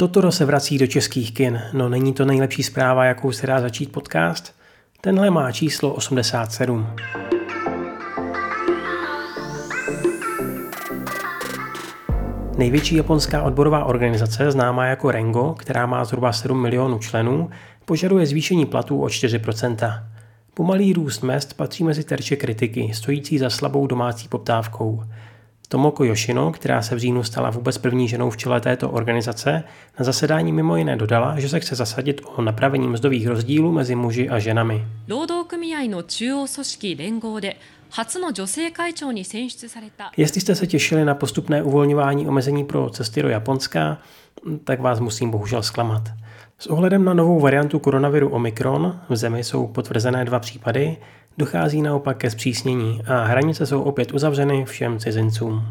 Totoro se vrací do českých kin, no není to nejlepší zpráva, jakou se dá začít podcast. Tenhle má číslo 87. Největší japonská odborová organizace, známá jako Rengo, která má zhruba 7 milionů členů, požaduje zvýšení platů o 4%. Pomalý růst mest patří mezi terče kritiky, stojící za slabou domácí poptávkou. Tomoko Yoshino, která se v říjnu stala vůbec první ženou v čele této organizace, na zasedání mimo jiné dodala, že se chce zasadit o napravení mzdových rozdílů mezi muži a ženami. Jestli jste se těšili na postupné uvolňování omezení pro cesty do Japonska, tak vás musím bohužel zklamat. S ohledem na novou variantu koronaviru Omikron v zemi jsou potvrzené dva případy, dochází naopak ke zpřísnění a hranice jsou opět uzavřeny všem cizincům.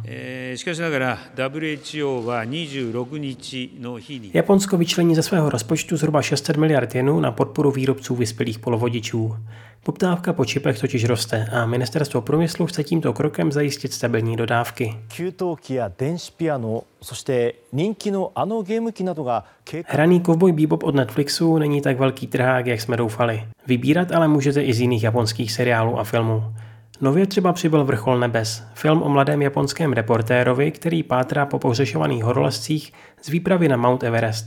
Japonsko vyčlení ze svého rozpočtu zhruba 600 miliard jenů na podporu výrobců vyspělých polovodičů. Poptávka po čipech totiž roste a ministerstvo průmyslu chce tímto krokem zajistit stabilní dodávky. Hraný kovboj Bebop od Netflixu není tak velký trhák, jak jsme doufali. Vybírat ale můžete i z jiných japonských seriálů a filmů. Nově třeba přibyl Vrchol nebes, film o mladém japonském reportérovi, který pátrá po pohřešovaných horolezcích z výpravy na Mount Everest.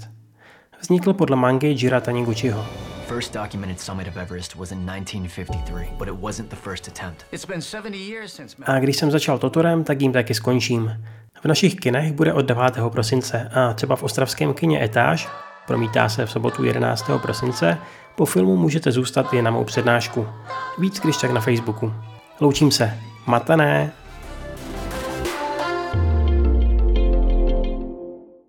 Vznikl podle mangy Jira Taniguchiho first documented summit of Everest was in 1953, but it wasn't the first attempt. It's been 70 years since... A když jsem začal Totorem, tak jim taky skončím. V našich kinech bude od 9. prosince a třeba v ostravském kině Etáž, promítá se v sobotu 11. prosince, po filmu můžete zůstat i na mou přednášku. Víc když tak na Facebooku. Loučím se. Matané!